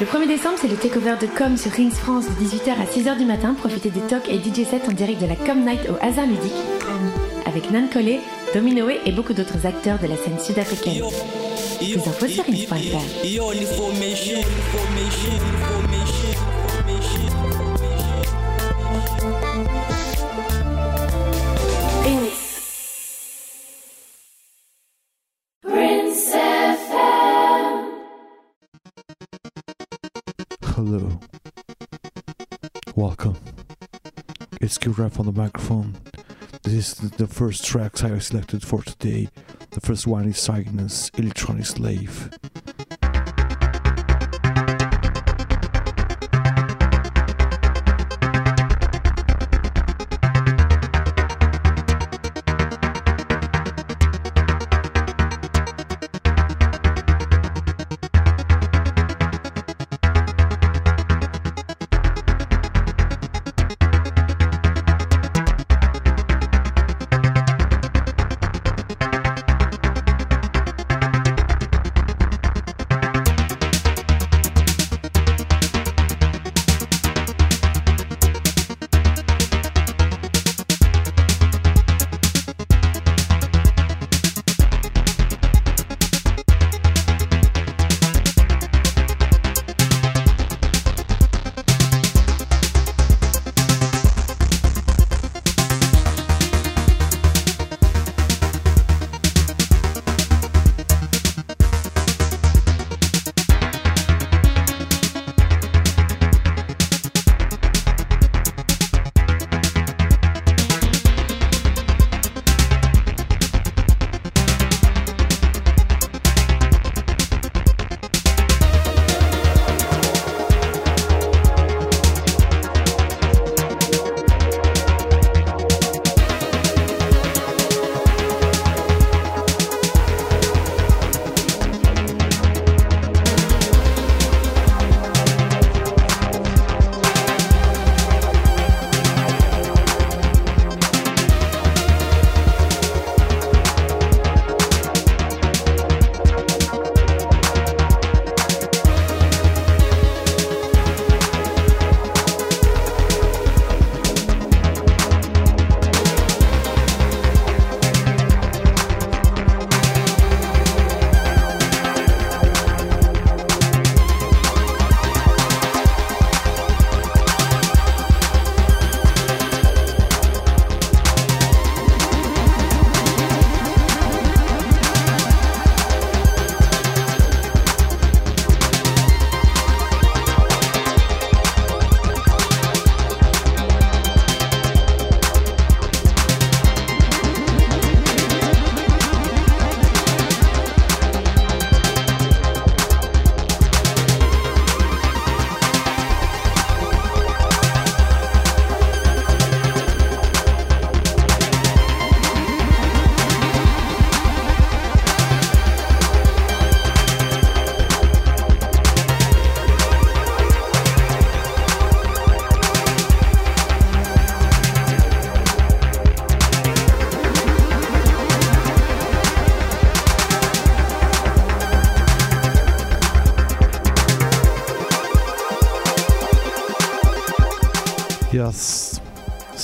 Le 1er décembre, c'est le takeover de Com sur Rings France de 18h à 6h du matin. Profitez des talks et DJ sets en direct de la Com Night au Hasard Music avec Nan Collet, Dominoé et beaucoup d'autres acteurs de la scène sud-africaine. Plus sur rings.fr. It's Rap on the microphone. This is the first tracks I have selected for today. The first one is Cygnus Electronic Slave.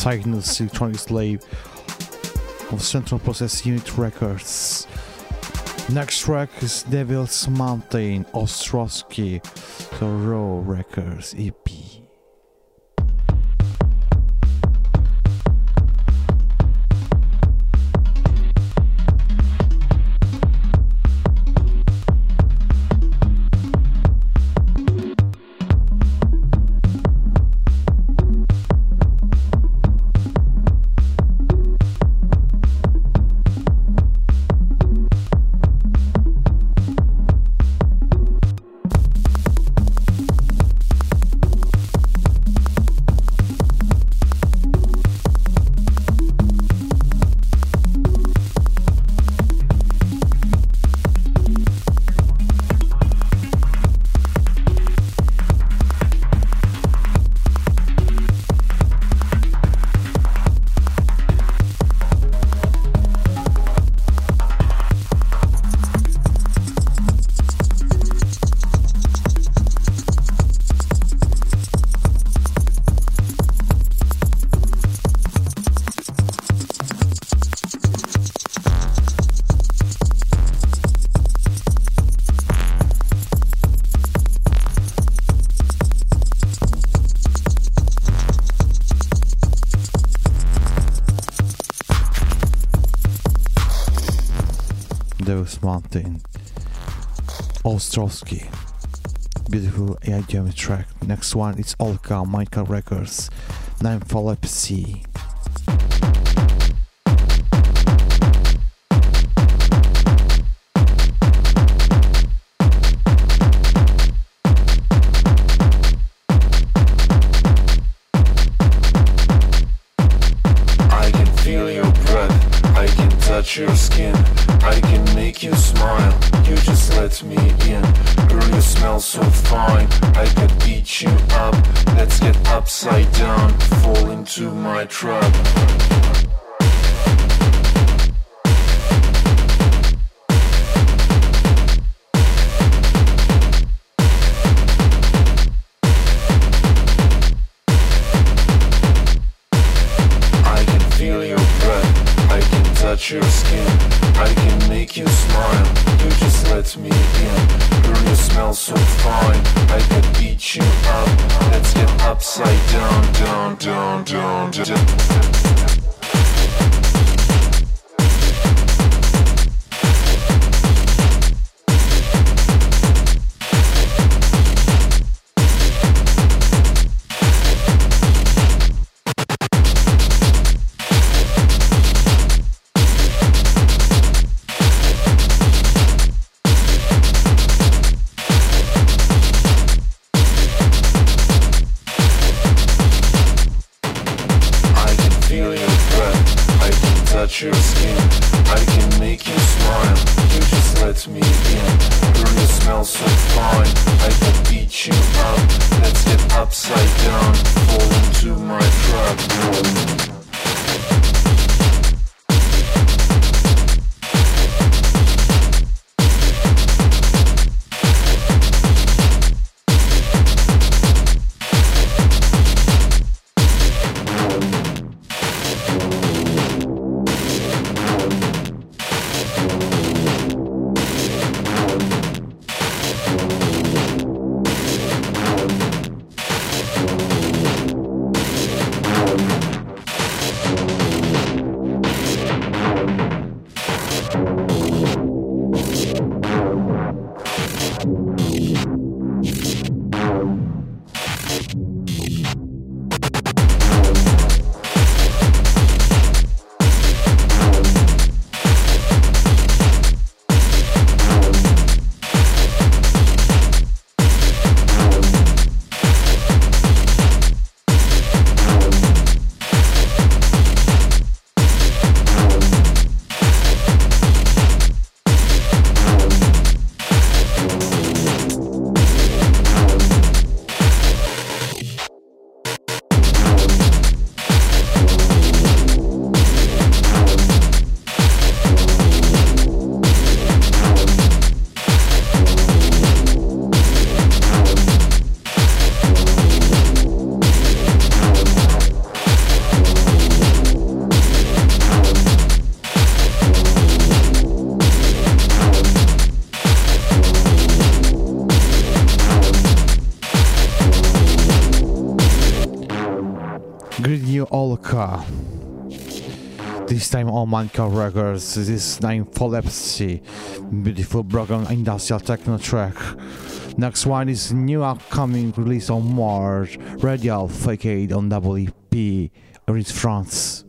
Cygnus Electronic Slave of Central Process Unit Records. Next track is Devil's Mountain Ostrowski, the Raw Records EP. Ostrowski. Beautiful AI Jammy track. Next one is Olka Michael Records. Nympholepsy. your Oh Manka Records. This is Nympholepsy. Beautiful broken industrial techno track. Next one is new upcoming release on March. Radial Facade on WP. in France.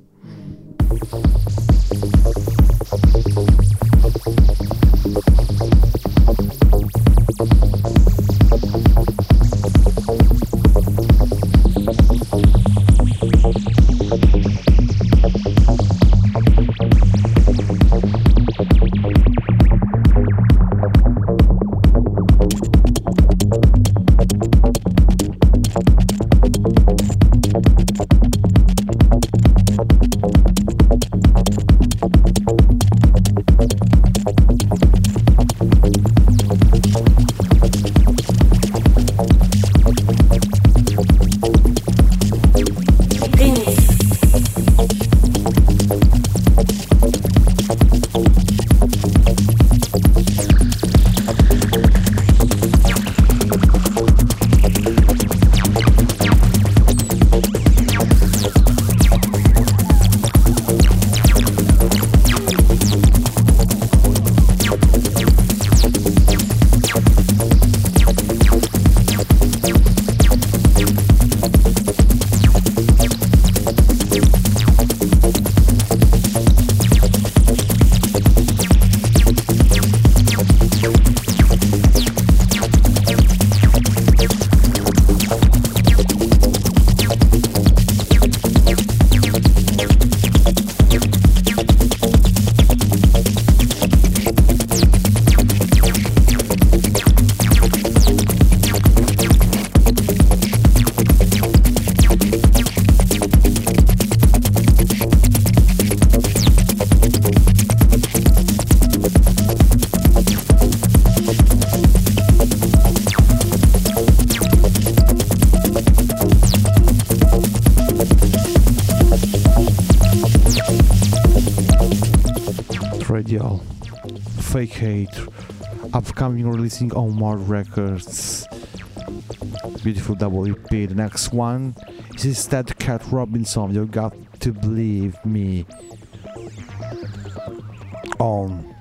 Upcoming releasing on more records. Beautiful WP. The next one is instead Cat Robinson. You got to believe me. On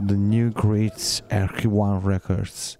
the new greats RK1 records.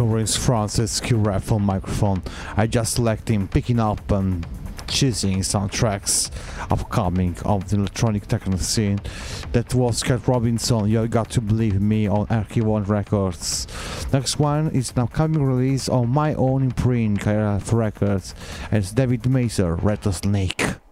Over Francis rifle microphone. I just like him picking up and choosing some tracks upcoming of the electronic techno scene. That was Cat Robinson, You Got to Believe Me on RK1 Records. Next one is an upcoming release on my own imprint, KRF Records, it's David Mazer, Rattlesnake.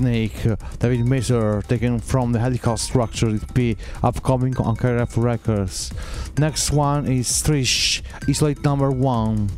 Rattlesnake, uh, David Mazer, taken from the Helicopter Structure EP, upcoming on KRF Records. Next one is Trish, Isolate number one.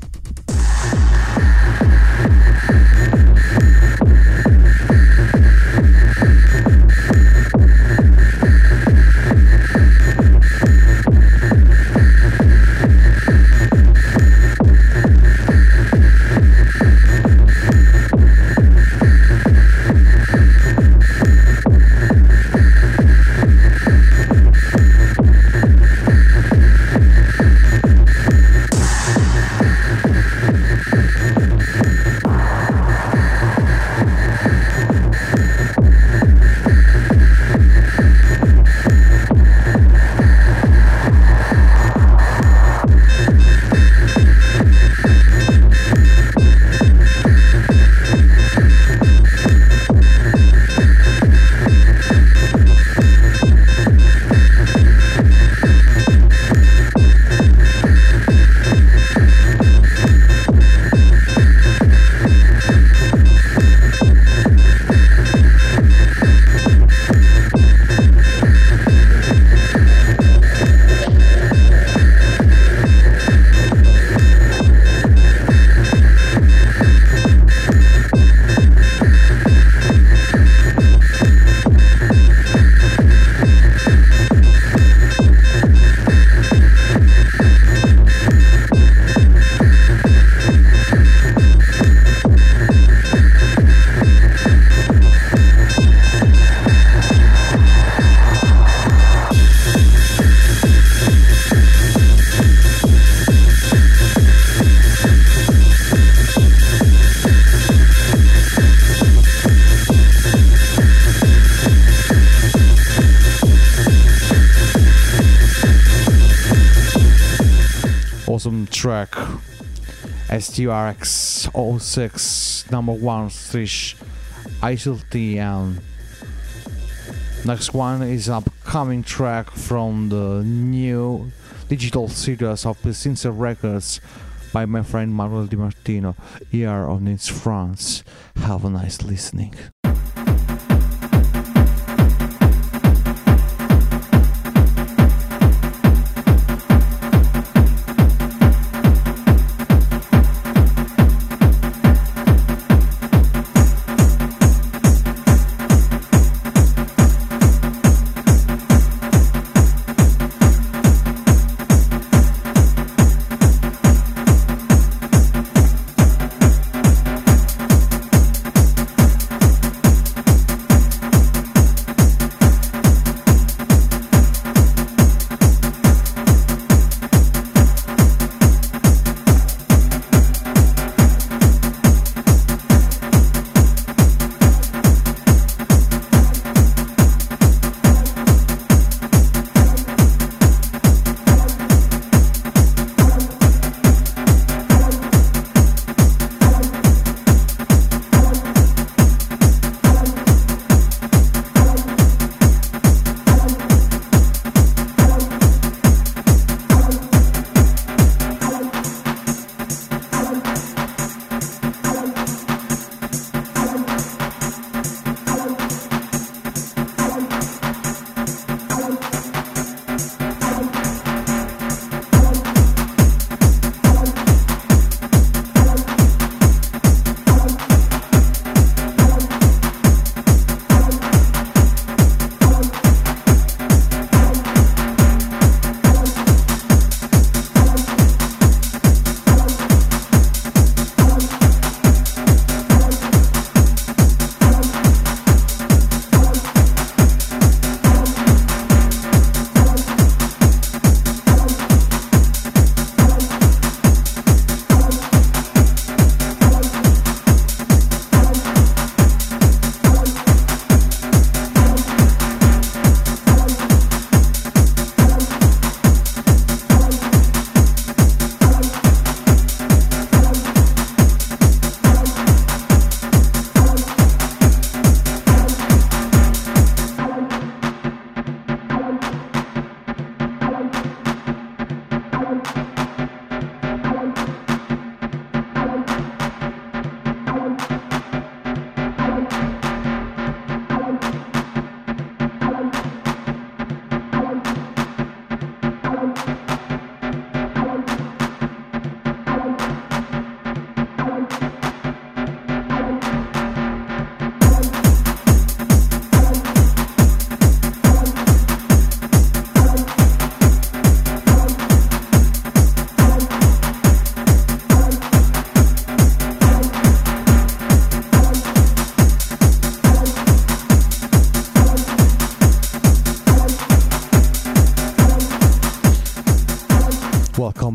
STRX 06 number one slash ISLTN. Next one is an upcoming track from the new digital series of the Sincere Records by my friend Manuel Di Martino here on It's France. Have a nice listening.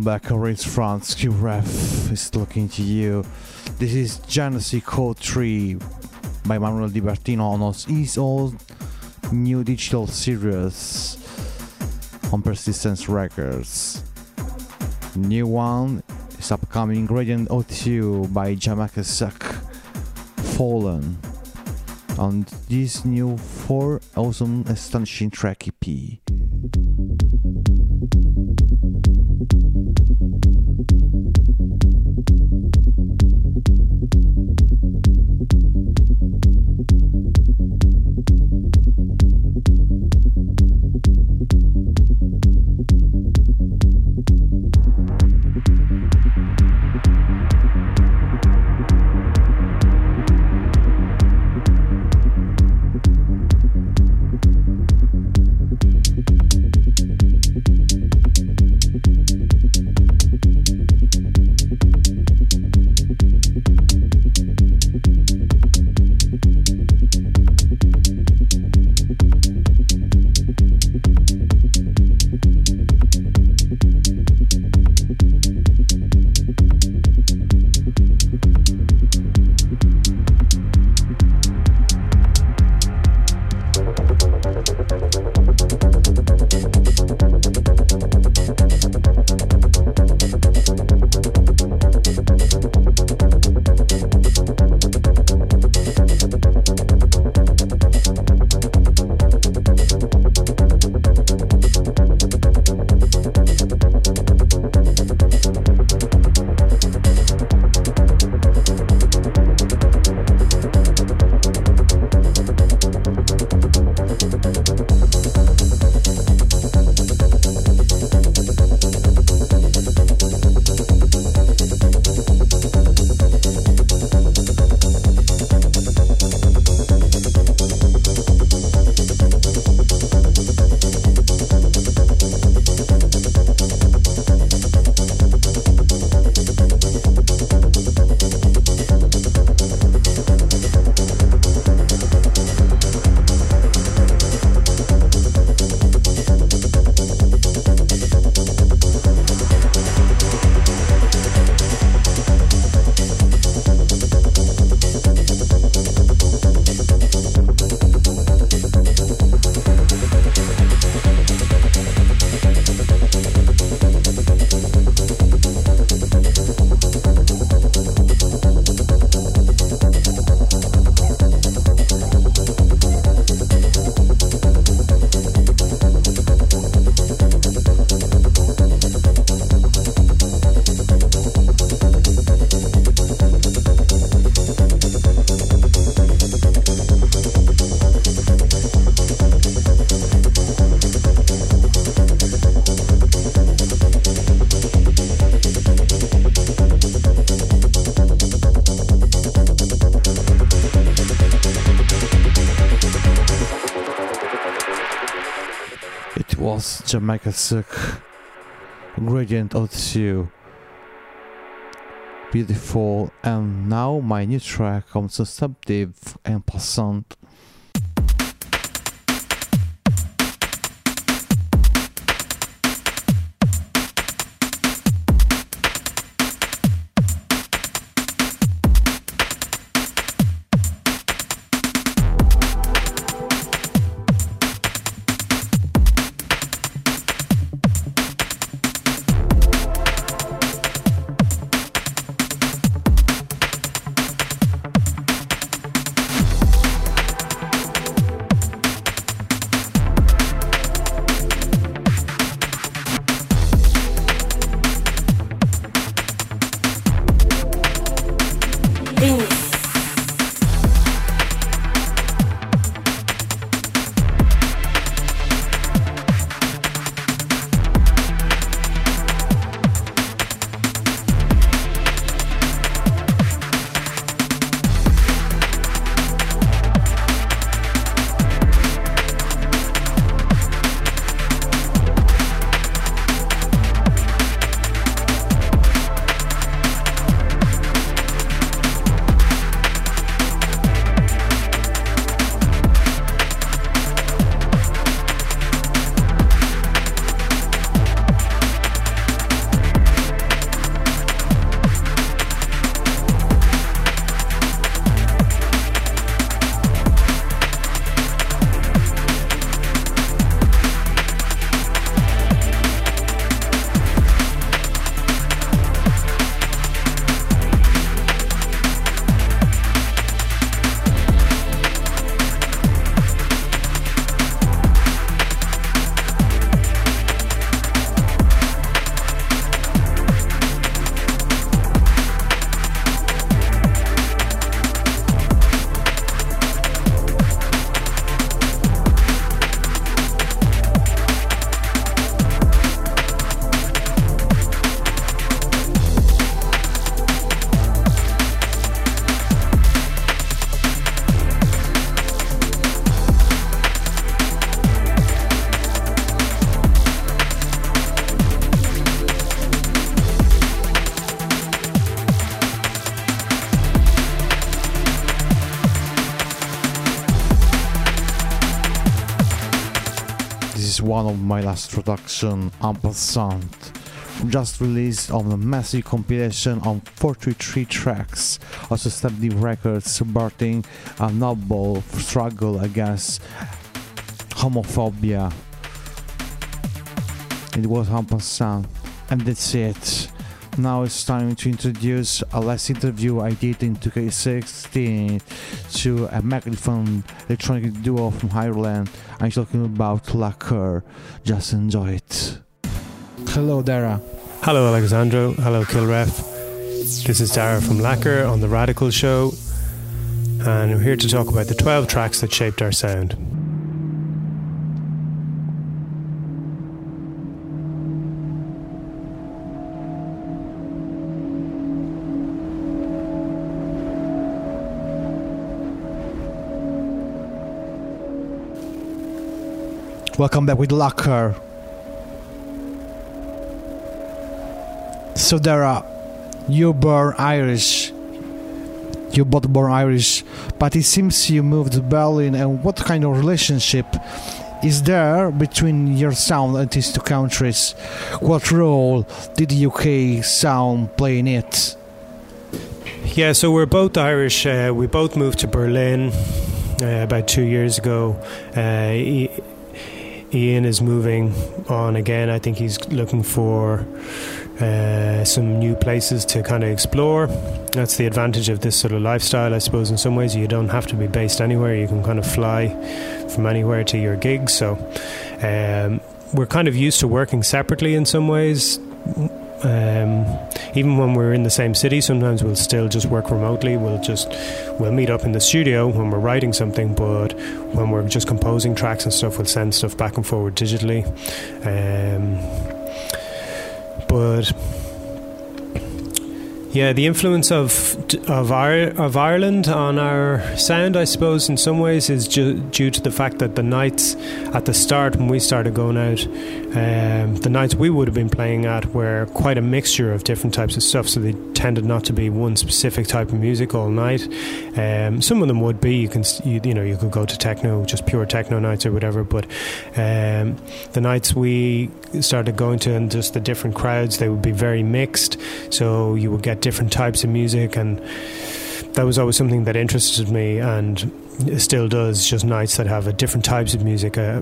Back, Orange France. QRF is looking to you. This is Genesee Code 3 by Manuel Di Bertino on his old new digital series on Persistence Records. New one is upcoming Gradient O2 by Jamaica Suck Fallen on this new 4 awesome astonishing track EP. Jamaica Silk Gradient O2 Beautiful. And now my new track comes to Subdiv and Passant one of my last production, Ampersand, just released on a massive compilation on 43 tracks, also Stepney Records supporting a noble struggle against homophobia. It was Ampersand, and that's it. Now it's time to introduce a last interview I did in 2016 to a microphone electronic duo from Ireland. I'm talking about Lakker. Just enjoy it. Hello, Dara. Hello, Alexandro. Hello, Kill Ref. This is Dara from Lakker on The Radical Show, and we're here to talk about the 12 tracks that shaped our sound. Welcome back with Lakker. So Dara, you're born Irish. You're both born Irish, but it seems you moved to Berlin. And what kind of relationship is there between your sound and these two countries? What role did the UK sound play in it? Yeah, so we're both Irish. Uh, we both moved to Berlin uh, about two years ago. Uh, Ian is moving on again. I think he's looking for uh, some new places to kind of explore. That's the advantage of this sort of lifestyle, I suppose. In some ways, you don't have to be based anywhere. You can kind of fly from anywhere to your gigs. So um, we're kind of used to working separately in some ways. Um, even when we're in the same city, sometimes we'll still just work remotely. We'll just we'll meet up in the studio when we're writing something, but when we're just composing tracks and stuff, we'll send stuff back and forward digitally. Um, but yeah, the influence of of our, of Ireland on our sound, I suppose, in some ways, is ju- due to the fact that the nights at the start when we started going out, um, the nights we would have been playing at were quite a mixture of different types of stuff. So they tended not to be one specific type of music all night. Um, some of them would be. You can you, you, know you could go to techno, just pure techno nights or whatever. But um, the nights we started going to and just the different crowds, they would be very mixed. So you would get different types of music, and that was always something that interested me, and it still does. Just nights that have a different types of music. Uh,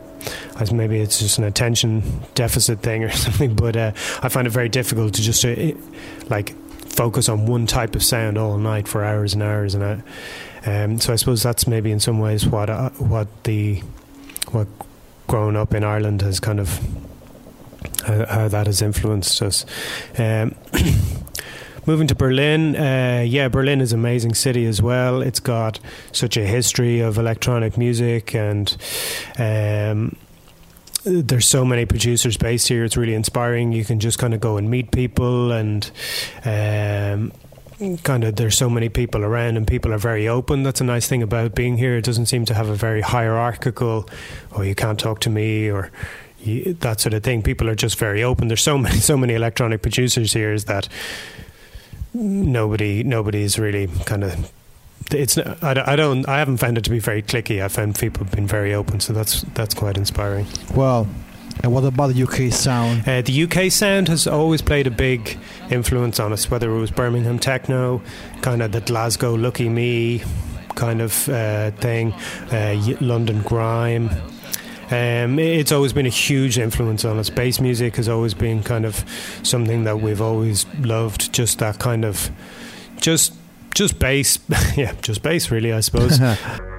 as maybe it's just an attention deficit thing or something, but uh, I find it very difficult to just uh, like focus on one type of sound all night for hours and hours and uh, um, so I suppose that's maybe in some ways what uh, what the what growing up in Ireland has kind of how, how that has influenced us. Um, moving to Berlin, uh, yeah, Berlin is an amazing city as well. It's got such a history of electronic music and. Um, there's so many producers based here. It's really inspiring. You can just kind of go and meet people, and um, kind of there's so many people around, and people are very open. That's a nice thing about being here. It doesn't seem to have a very hierarchical, oh, you can't talk to me, or that sort of thing. People are just very open. There's so many, so many electronic producers here is that nobody nobody's really kind of it's I, I don't I haven't found it to be very clicky. I found people have been very open, so that's that's quite inspiring. Well, and what about the UK sound? Uh, the UK sound has always played a big influence on us, whether it was Birmingham techno, kind of the Glasgow Lucky Me kind of uh, thing, uh, London grime. Um, it's always been a huge influence on us. Bass music has always been kind of something that we've always loved. Just that kind of, just just bass, yeah, just bass, really, I suppose.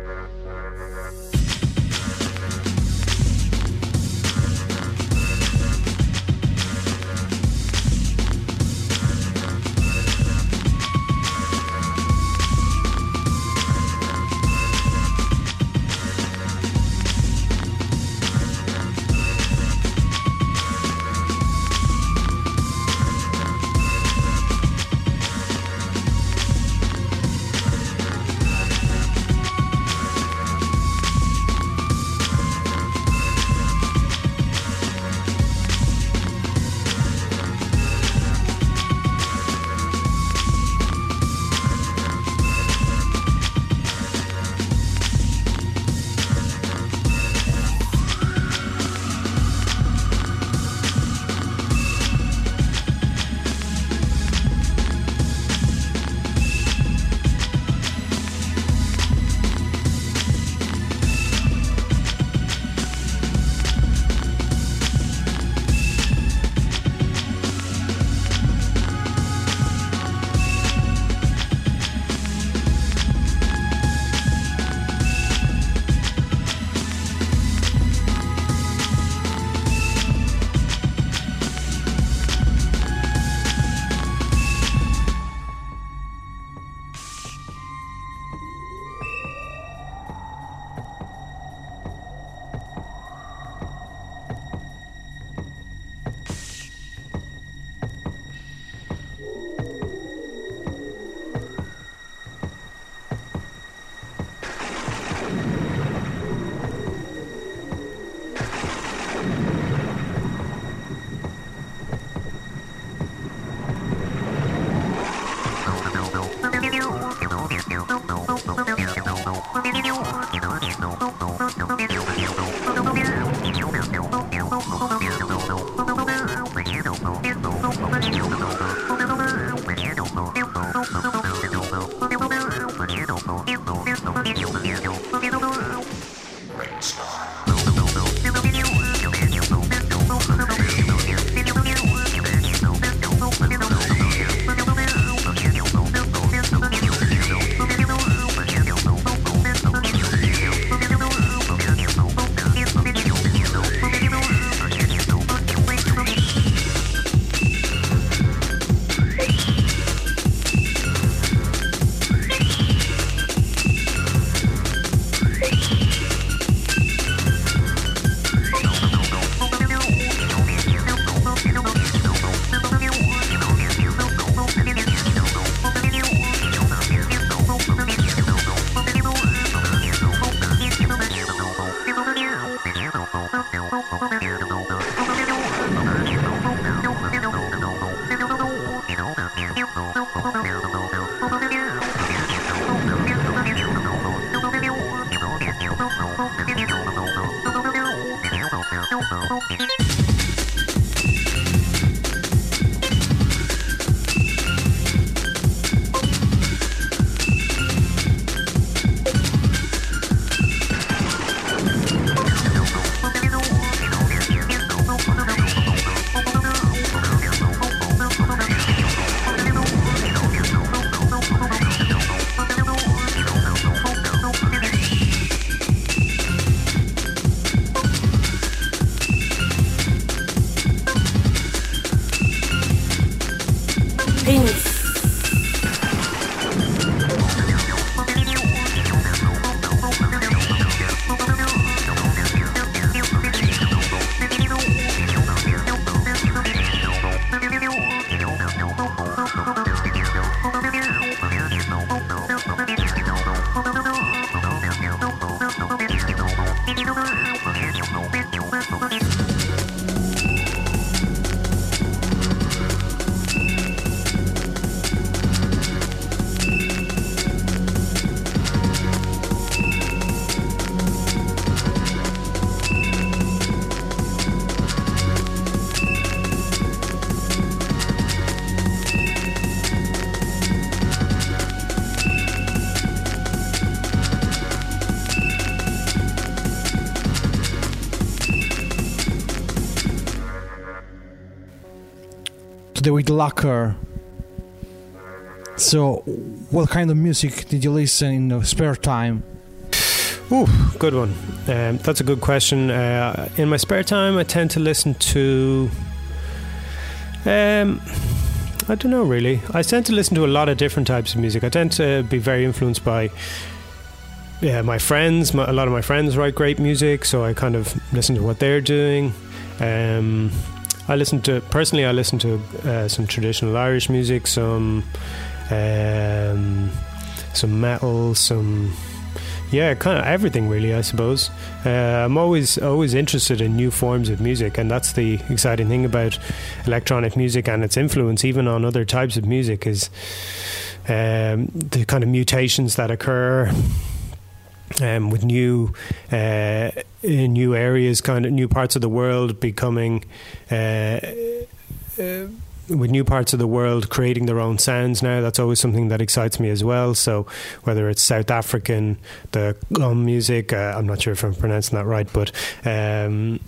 with Lakker. So, what kind of music did you listen in the spare time? Ooh, good one. Um, that's a good question. Uh, in my spare time, I tend to listen to. Um, I don't know really. I tend to listen to a lot of different types of music. I tend to be very influenced by yeah, my friends. My, a lot of my friends write great music, so I kind of listen to what they're doing. Um, I listen to personally. I listen to uh, some traditional Irish music, some um, some metal, some yeah, kind of everything really. I suppose uh, I'm always always interested in new forms of music, and that's the exciting thing about electronic music and its influence, even on other types of music, is um, the kind of mutations that occur um, with new uh, new areas, kind of new parts of the world becoming. Uh, uh, with new parts of the world creating their own sounds now, that's always something that excites me as well. So whether it's South African, the gqom music, uh, I'm not sure if I'm pronouncing that right, but um,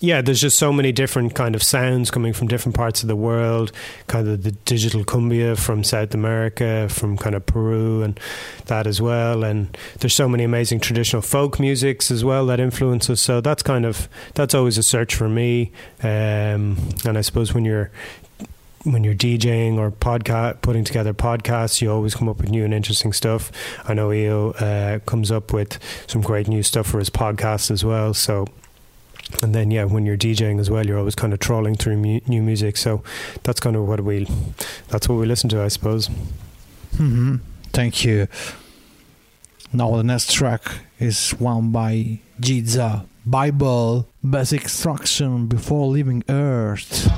yeah, there's just so many different kind of sounds coming from different parts of the world. Kind of the digital cumbia from South America, from kind of Peru, and that as well. And there's so many amazing traditional folk musics as well that influence us. So that's kind of that's always a search for me. Um, and I suppose when you're when you're DJing or podcast, putting together podcasts, you always come up with new and interesting stuff. I know EO uh, comes up with some great new stuff for his podcast as well. So and then yeah when you're DJing as well you're always kind of trawling through mu- new music. So that's kind of what we that's what we listen to I suppose. Mm-hmm. thank you. Now the next track is one by GZA Bible basic instruction before leaving earth.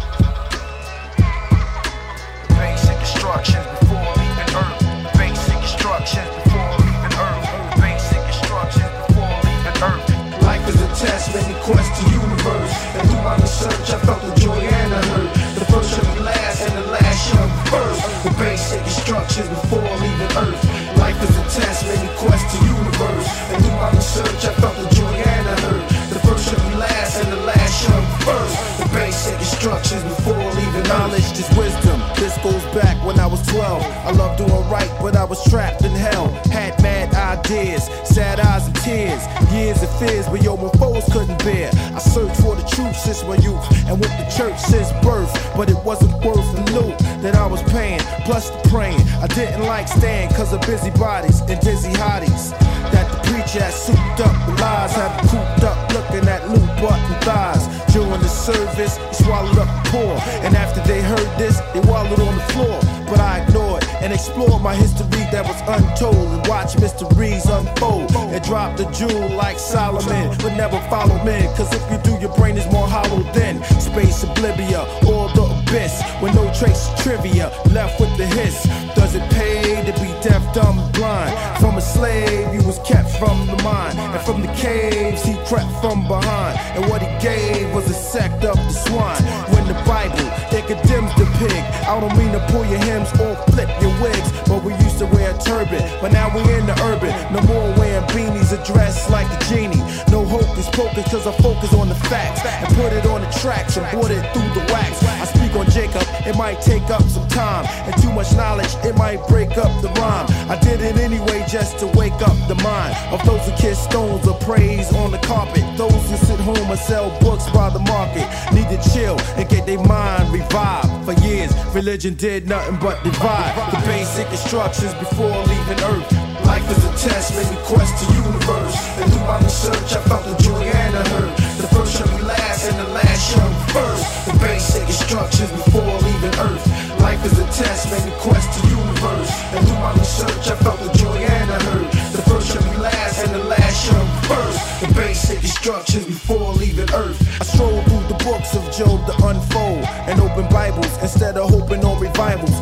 Basic instructions made me question the universe. And through my research, I felt the joy and the hurt. The first shall be last, and the last be first. The basic instructions before leaving Earth. Life is a test me question the universe. And through my research, I felt the joy and the hurt. The first shall be last, and the last be first. The basic instructions before leaving Knowledge is wisdom. This goes back when I was 12. I love doing right, but I was trapped in hell. Had mad ideas, sad eyes and tears. Years of fears, but yo, my foes couldn't bear. I searched for the truth since my youth, and with the church since birth. But it wasn't worth the loot that I was paying, plus the praying. I didn't like staying, cause of busybodies and dizzy hotties. That the preacher had souped up with lies, had cooped up looking at loot button thighs. During the service, he swallowed up the poor. And after they heard this, they wallowed on the floor. But I ignored and explore my history that was untold and watch mysteries unfold. And drop the jewel like Solomon, but never follow men. Cause if you do, your brain is more hollow than space oblivia or the abyss. With no trace trivia left with the hiss. Does it pay to be deaf, dumb, blind? From a slave, he was kept from the mind. And from the caves, he crept from behind. And what he gave was a sect of the swine. When the Bible, it condemns the pig. I don't mean to pull your hems or flip your wigs, but we used to wear a turban. But now we in the urban. No more wearing beanies or dressed like a genie. No hocus pocus, cause I focus on the facts. And put it on the tracks and put it through the wax. I speak on Jacob, it might take up some time. And too much knowledge, it might break up the rhyme. I did it anyway just to wake up the mind of those who kiss stones or praise on the carpet. Those who sit home and sell books by the market need to chill and get their mind revived. For years, religion did nothing but divide the basic instructions before leaving Earth. Life is a test, made me question the universe. And through my research, I felt the joy and the hurt. The first shall be last, and the last shall be first. The basic instructions before leaving Earth. Life is a test, made me quest the universe. And through my research, I felt the joy and the hurt. The first shall be last, and the last shall be first. The basic instructions before leaving Earth. I stroll through the books of Job to unfold and open Bibles instead of hoping on revivals.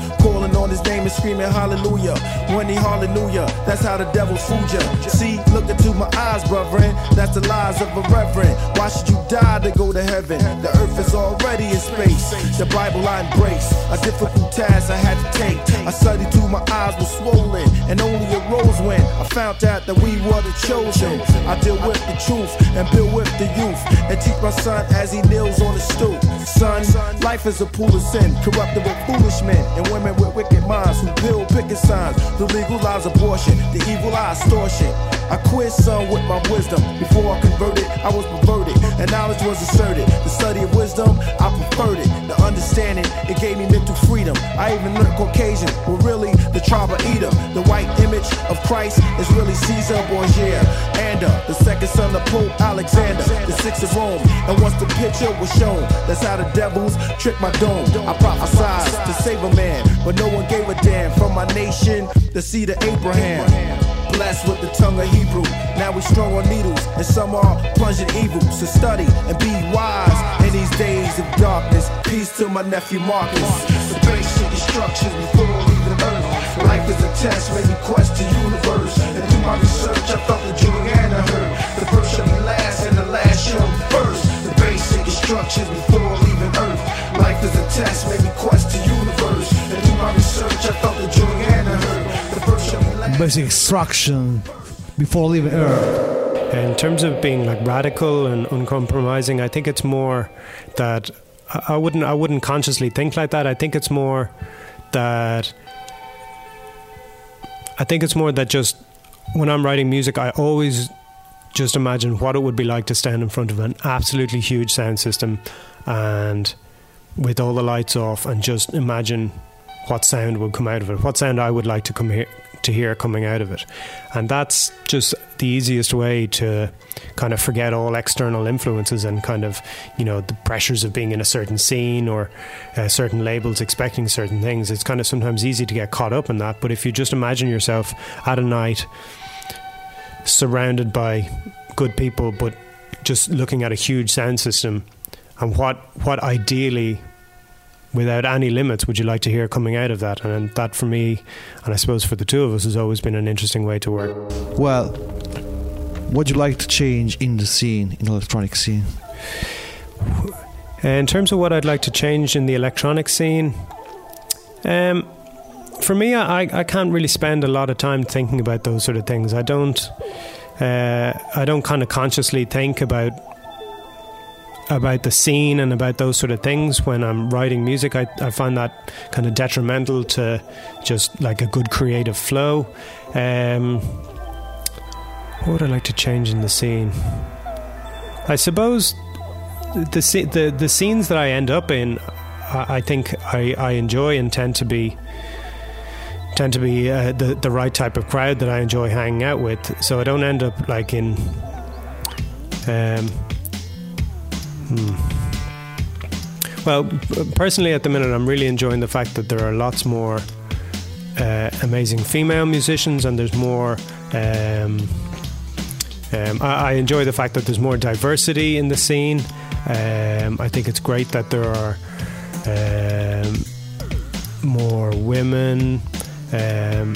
Calling his name and screaming hallelujah. When he hallelujah, that's how the devil fooled ya. See, look into my eyes, brethren. That's the lies of a reverend. Why should you die to go to heaven? The earth is already in space. The Bible I embrace. A difficult task I had to take. I studied till my eyes were swollen and only arose when I found out that we were the chosen. I deal with the truth and build with the youth and teach my son as he kneels on the stoop. Son, life is a pool of sin, corrupted with foolish men and women with wicked minds who build picket signs to legalize abortion, the evil eye extortion. I quit some with my wisdom. Before I converted, I was perverted, and knowledge was asserted. The study of wisdom, I preferred it. The understanding, it gave me mental freedom. I even learned Caucasian, well, really, the tribe of Edom. The white image of Christ is really Caesar Borgia. And the second son of Pope Alexander, the sixth of Rome. And once the picture was shown, that's how the devils trick my dome. I prophesied to save a man, but no one gave a damn. From my nation, the seed of Abraham. Blessed with the tongue of Hebrew. Now we strong on needles, and some are plunging evil. So study and be wise in these days of darkness. Peace to my nephew Marcus. The basic instructions before leaving Earth. Life is a test, made me question the universe. And through my research, I felt the joy and the first shall be last, and the last shall be first. The basic instructions before leaving Earth. Life is a test, made me question the universe. And through my research, I felt the joy Basic instruction before leaving Earth. In terms of being like radical and uncompromising, I think it's more that I I wouldn't I wouldn't consciously think like that. I think it's more that I think it's more that just when I'm writing music, I always just imagine what it would be like to stand in front of an absolutely huge sound system and with all the lights off and just imagine what sound would come out of it, what sound I would like to come here to hear coming out of it. And that's just the easiest way to kind of forget all external influences and kind of, you know, the pressures of being in a certain scene or uh, certain labels expecting certain things. It's kind of sometimes easy to get caught up in that. But if you just imagine yourself at a night surrounded by good people, but just looking at a huge sound system and what, what ideally without any limits would you like to hear coming out of that and that for me and i suppose for the two of us has always been an interesting way to work Well, What would you like to change in the scene, in the electronic scene? In terms of what I'd like to change in the electronic scene, um, for me, I, I can't really spend a lot of time thinking about those sort of things. I don't, uh, I don't kind of consciously think about about the scene and about those sort of things when I'm writing music. I, I find that kind of detrimental to just like a good creative flow. Um, what would I like to change in the scene? I suppose the the the scenes that I end up in, I, I think I, I enjoy and tend to be tend to be uh, the the right type of crowd that I enjoy hanging out with. So I don't end up like in. Um, hmm. Well, personally, at the minute, I'm really enjoying the fact that there are lots more uh, amazing female musicians, and there's more. Um, um, I, I, enjoy the fact that there's more diversity in the scene. Um, I think it's great that there are um, more women, um,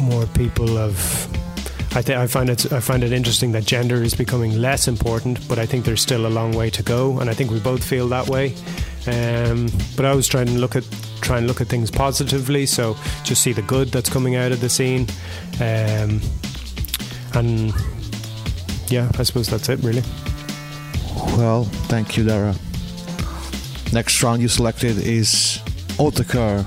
more people of. I I find it I find it interesting that gender is becoming less important, but I think there's still a long way to go, and I think we both feel that way. Um, but I always try and look at try and look at things positively, so just see the good that's coming out of the scene, um, and yeah, I suppose that's it really. Well, thank you, Dara. Next round you selected is Otakar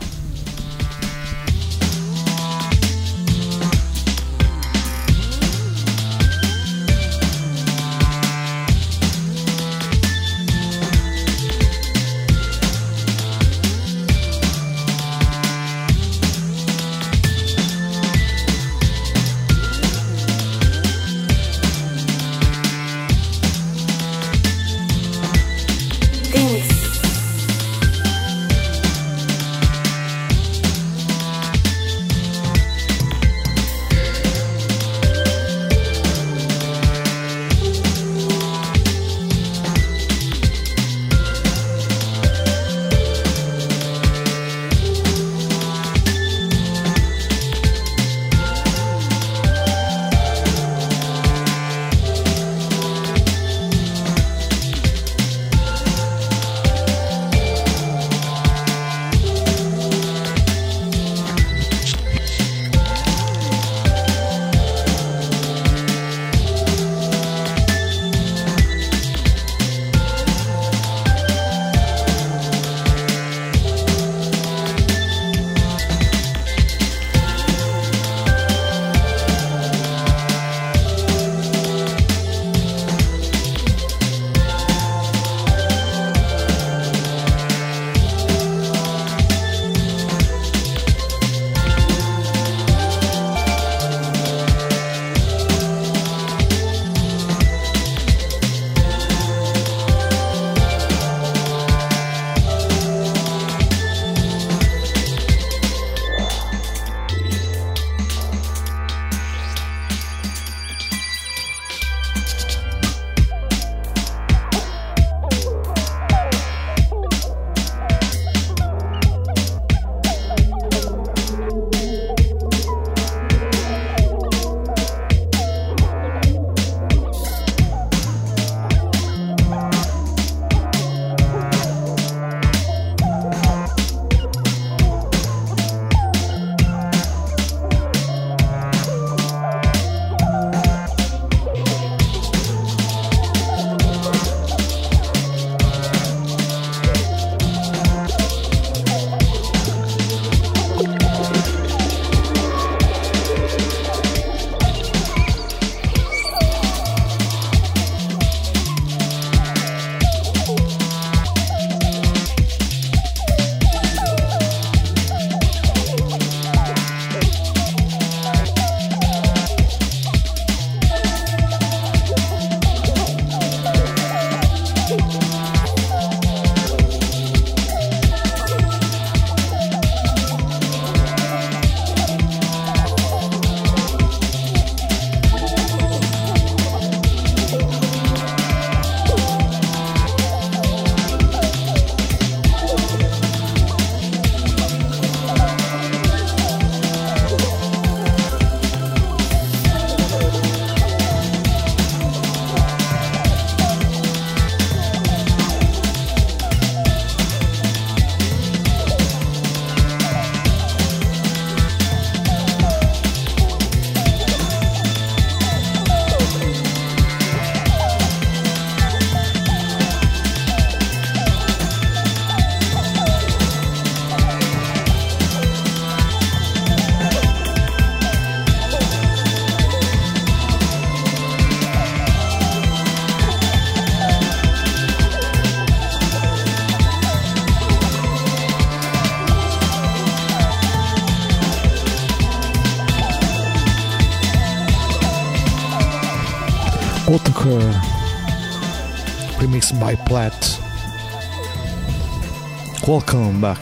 Welcome back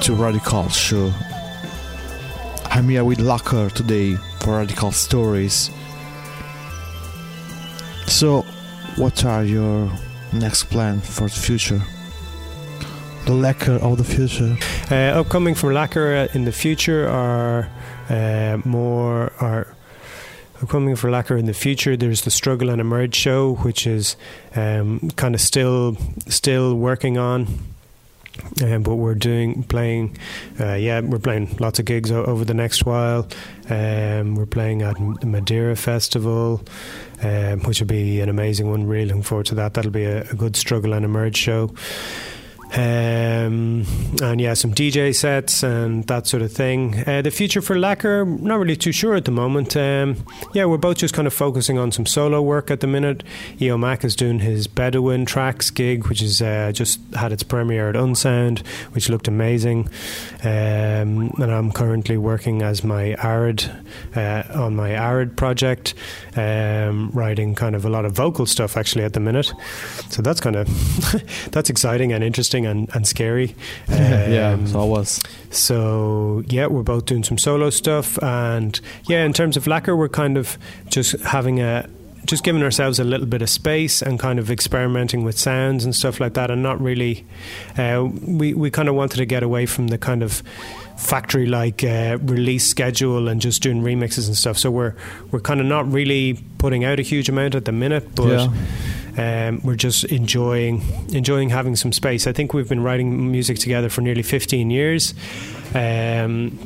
to Radical Show. I'm here with Lakker today for Radical Stories. So, what are your next plan for the future? The Lakker of the future. Uh, upcoming from Lakker uh, in the future are uh, more are upcoming for Lakker in the future. There's the Struggle and Emerge show, which is um, kind of still still working on. Um, but we're doing playing, uh, yeah, we're playing lots of gigs o- over the next while. Um, we're playing at the Madeira Festival, um, which will be an amazing one. Really looking forward to that. That'll be a, a good struggle and emerge show. Um, and yeah, some DJ sets and that sort of thing. Uh, the future for Lakker, not really too sure at the moment. Um, yeah, we're both just kind of focusing on some solo work at the minute. Eomac is doing his Bedouin Trax gig, which is uh, just had its premiere at Unsound, which looked amazing. Um, and I'm currently working as my Arid uh, on my Arid project, um, writing kind of a lot of vocal stuff actually at the minute. So that's kind of that's exciting and interesting and, and scary. yeah, Um, so I was. so yeah, we're both doing some solo stuff, and yeah, in terms of Lakker, we're kind of just having a just giving ourselves a little bit of space and kind of experimenting with sounds and stuff like that, and not really. Uh, we we kind of wanted to get away from the kind of factory like uh, release schedule and just doing remixes and stuff. So we're we're kind of not really putting out a huge amount at the minute, but. Yeah. Um, we're just enjoying enjoying having some space. I think we've been writing music together for nearly 15 years. Um,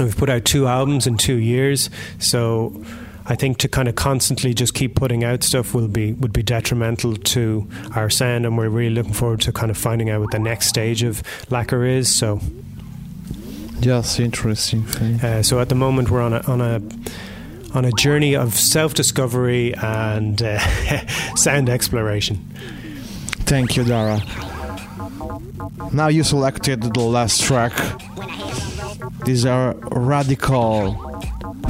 we've put out two albums in two years, so I think to kind of constantly just keep putting out stuff will be would be detrimental to our sound, and we're really looking forward to kind of finding out what the next stage of Lakker is. So, Yes, interesting uh, so at the moment we're on a on a on a journey of self discovery and uh, sound exploration. Thank you, Dara. Now you selected the last track. These are radical,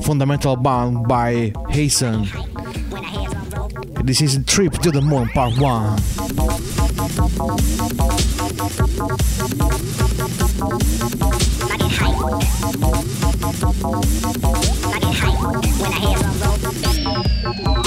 fundamental band by Acen. This is Trip to the Moon Part 1. I get high when I hear a roll.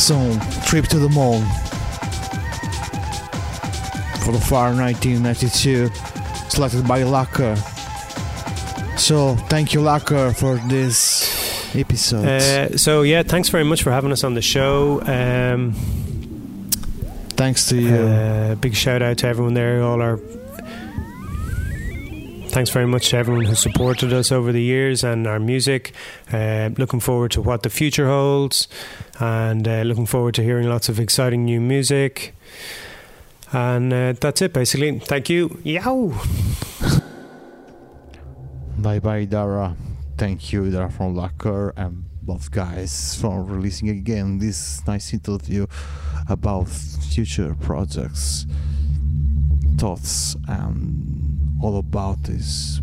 Acen, Trip to the Moon. For the far 1992, selected by Lakker. So, thank you, Lakker, for this episode. Uh, so yeah, thanks very much for having us on the show. Um, Thanks to you. uh, big shout out to everyone there, all our. Thanks very much to everyone who supported us over the years and our music. Uh, looking forward to what the future holds, and uh, looking forward to hearing lots of exciting new music. And uh, that's it, basically. Thank you. Yow. Bye bye, Dara. Thank you, Dara from Lakker and both guys for releasing again this nice interview about future projects, thoughts, and all about this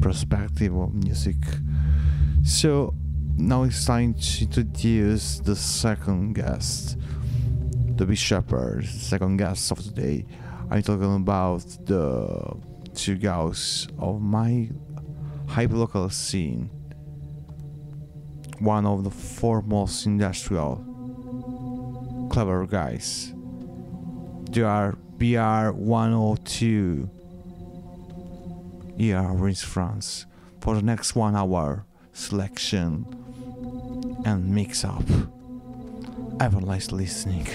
perspective of music. So now it's time to introduce the second guest, the Big Shepherd, second guest of today. I'm talking about the two guys of my hyperlocal scene, one of the foremost industrial clever guys. They are BR 102 here in France for the next one hour selection and mix up. A nice listening.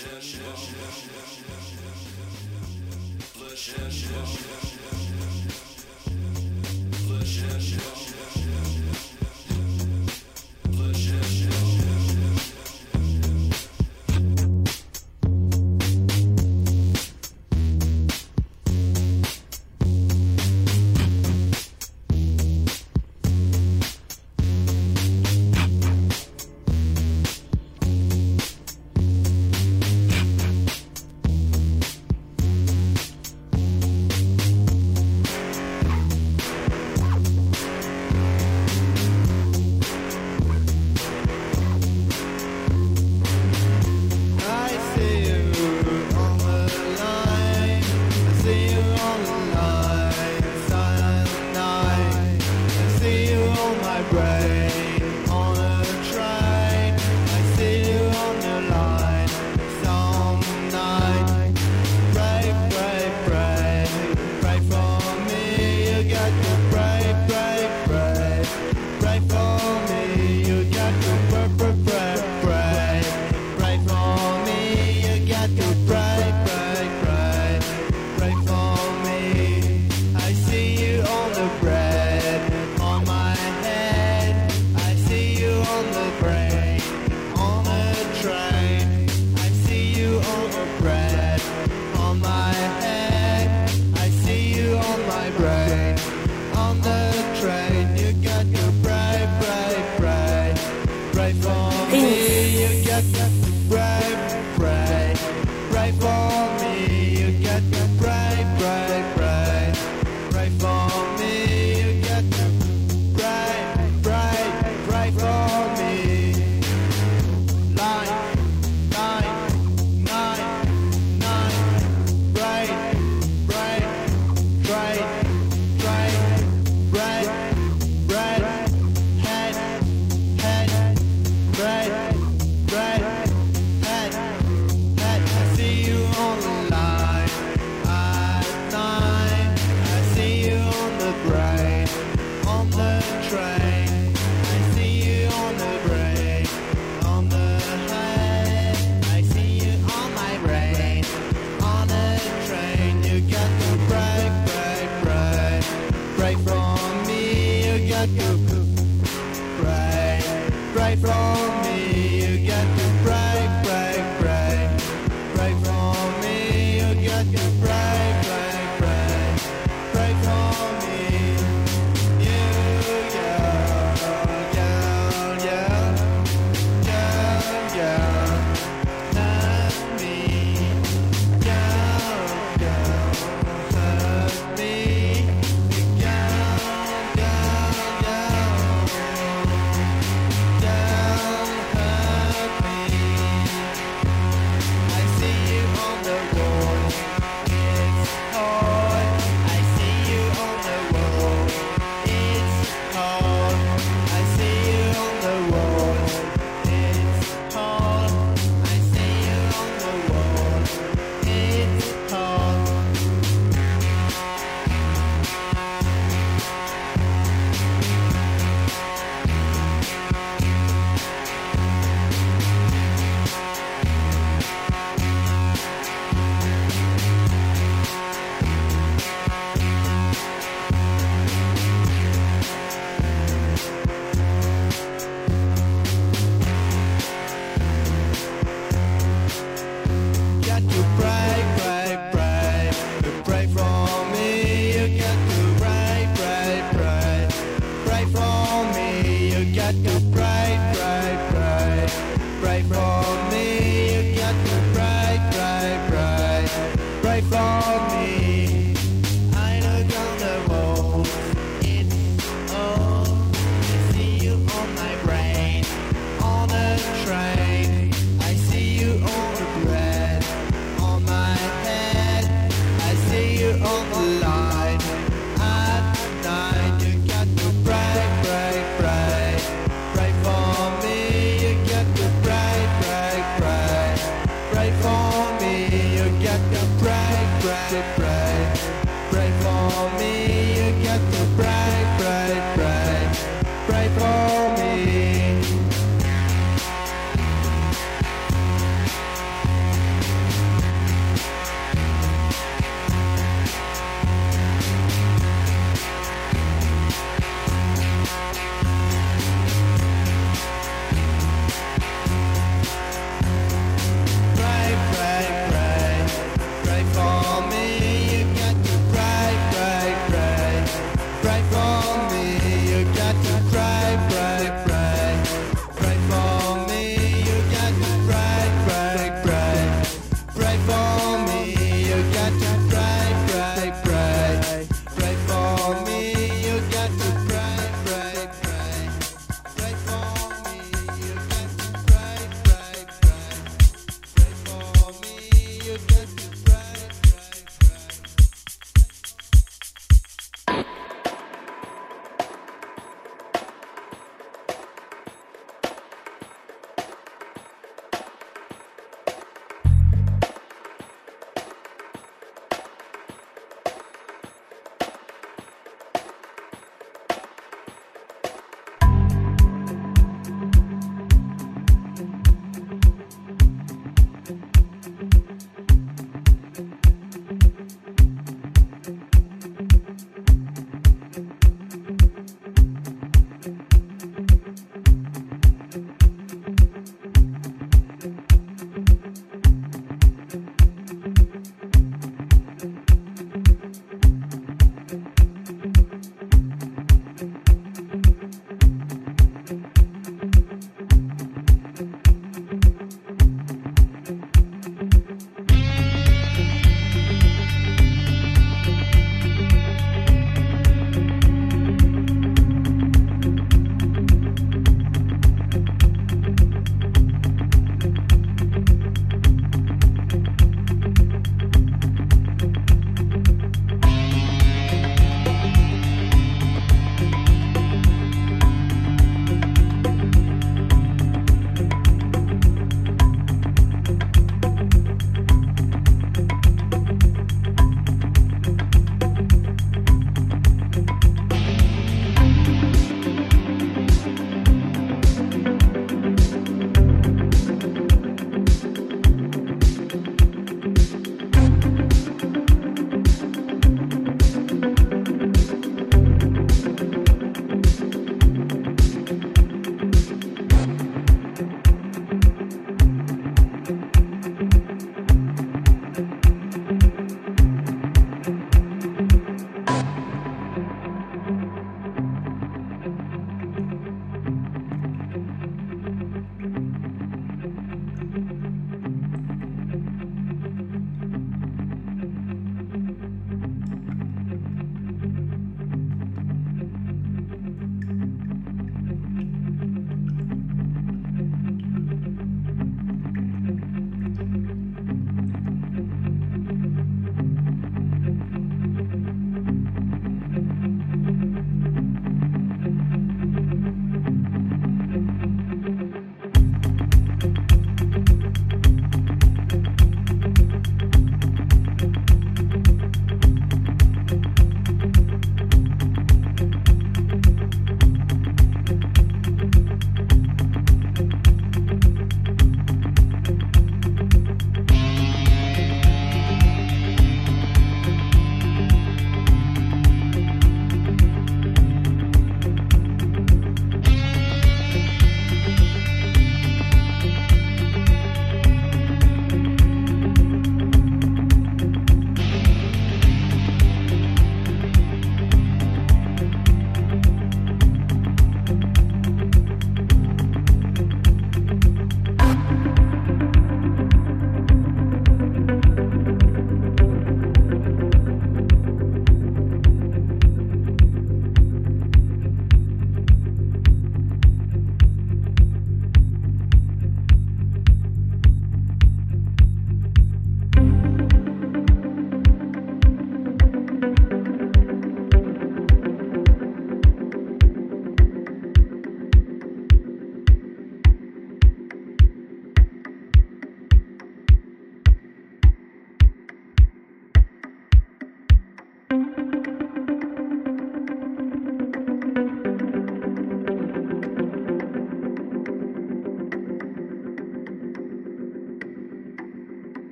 Right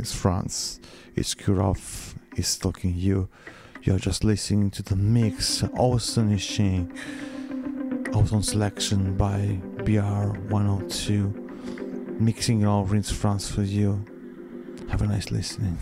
Rinse France. It's Kill Ref is talking you. You're just listening to the mix, Awesome astonishing, awesome selection by BR102, mixing all Rinse France for you. Have a nice listening.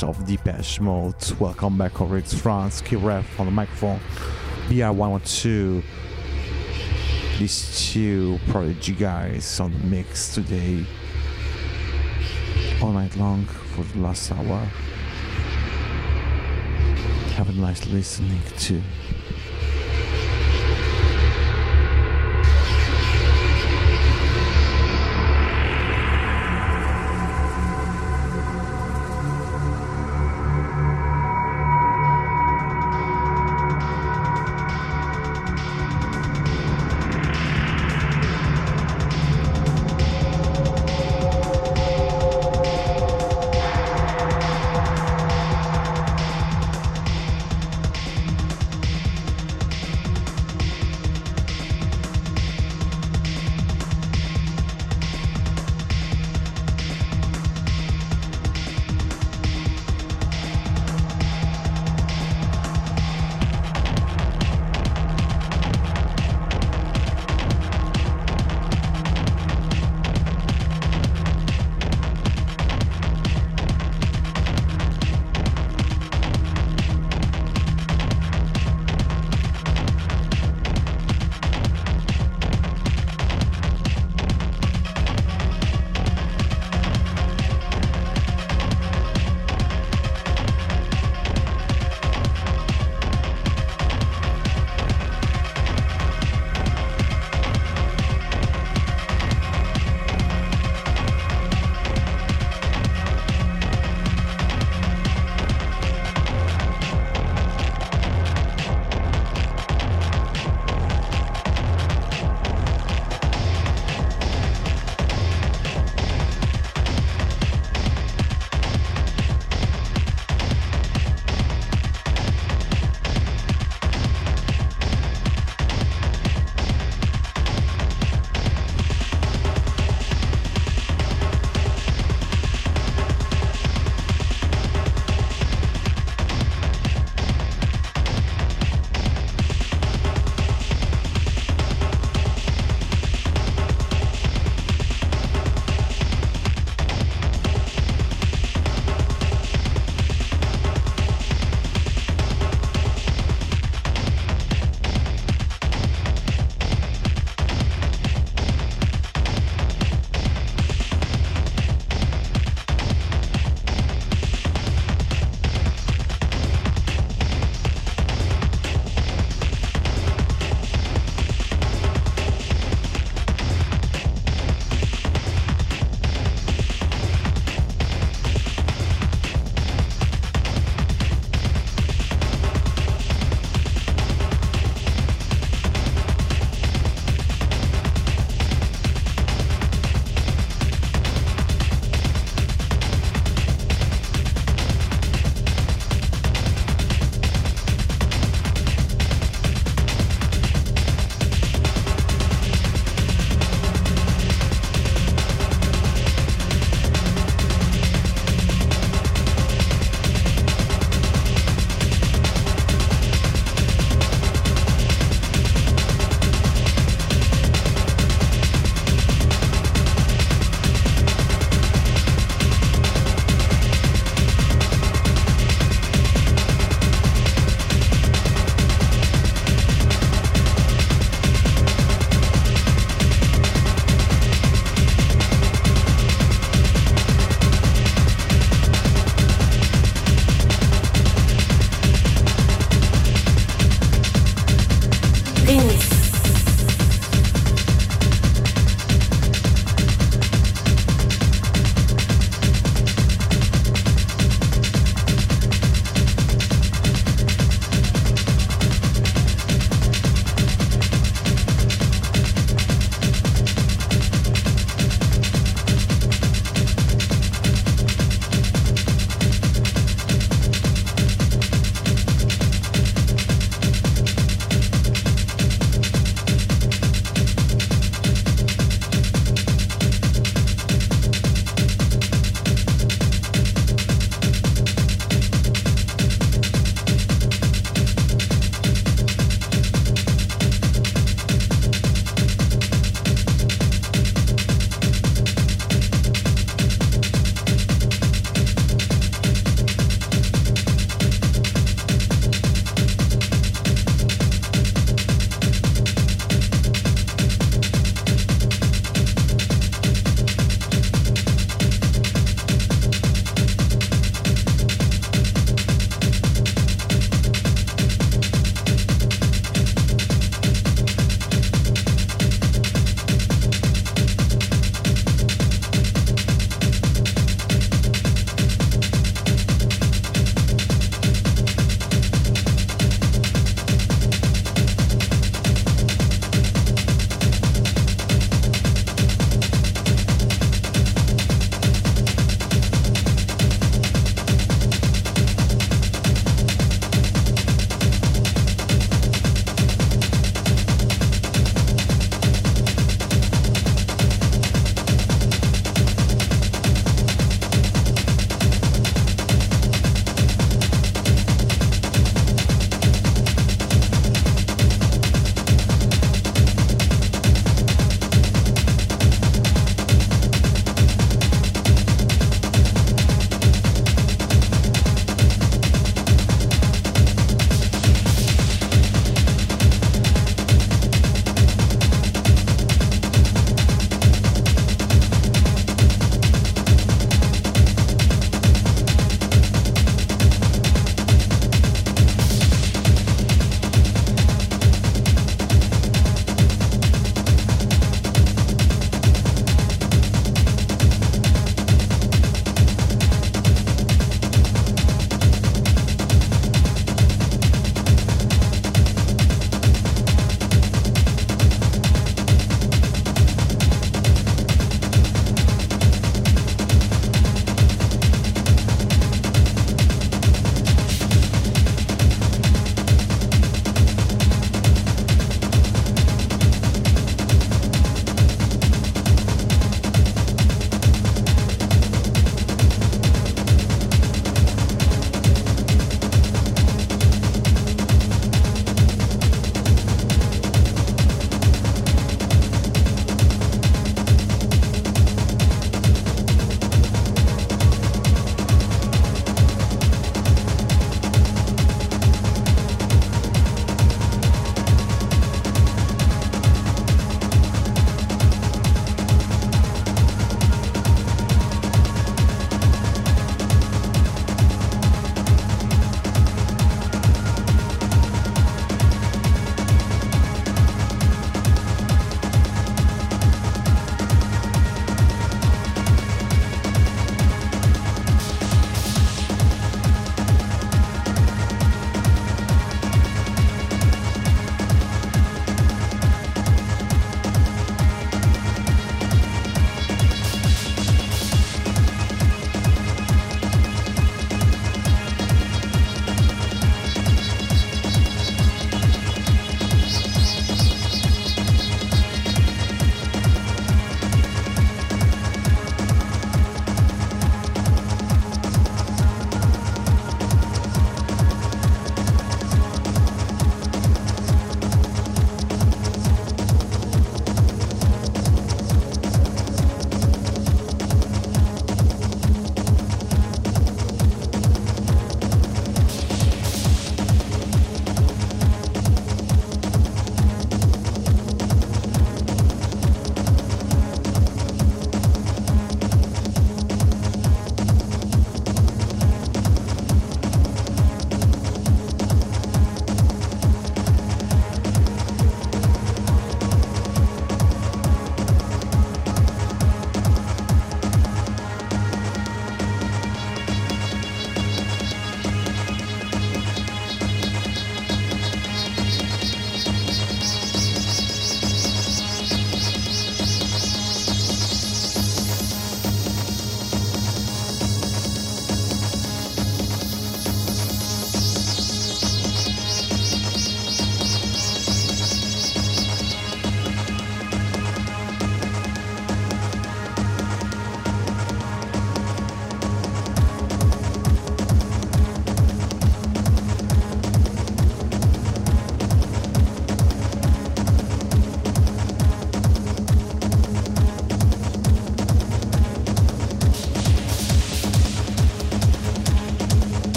Remix of Depeche Mode. Welcome back over Rinse France, Kill Ref on the microphone, BR1002. these two prodigy guys on the mix today, all night long for the last hour. Have a nice listening to.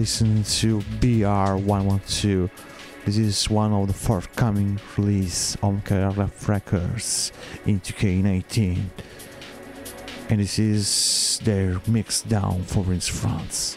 Listening to BR1002. This is one of the forthcoming release on KRF Records in 2K19. And this is their mix down for France.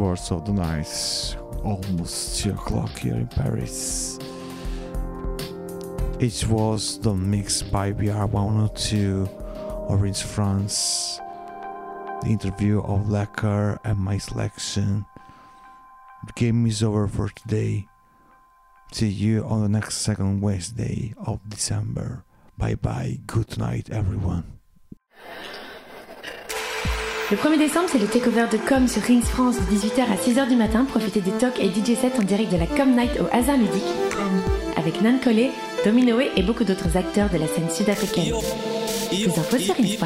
Words of the night. Almost 2 o'clock here in Paris. It was the mix by BR1002 Orange France. The interview of Lakker and my selection. The game is over for today. See you on the next second Wednesday of December. Bye bye. Good night, everyone. Le 1er décembre, c'est le takeover de Com sur Rings France de 18h à 6h du matin. Profitez des talks et DJ sets en direct de la Com Night au hasard ludique avec Nan Collet, Dominoé et beaucoup d'autres acteurs de la scène sud-africaine. Plus infos sur rings.fr.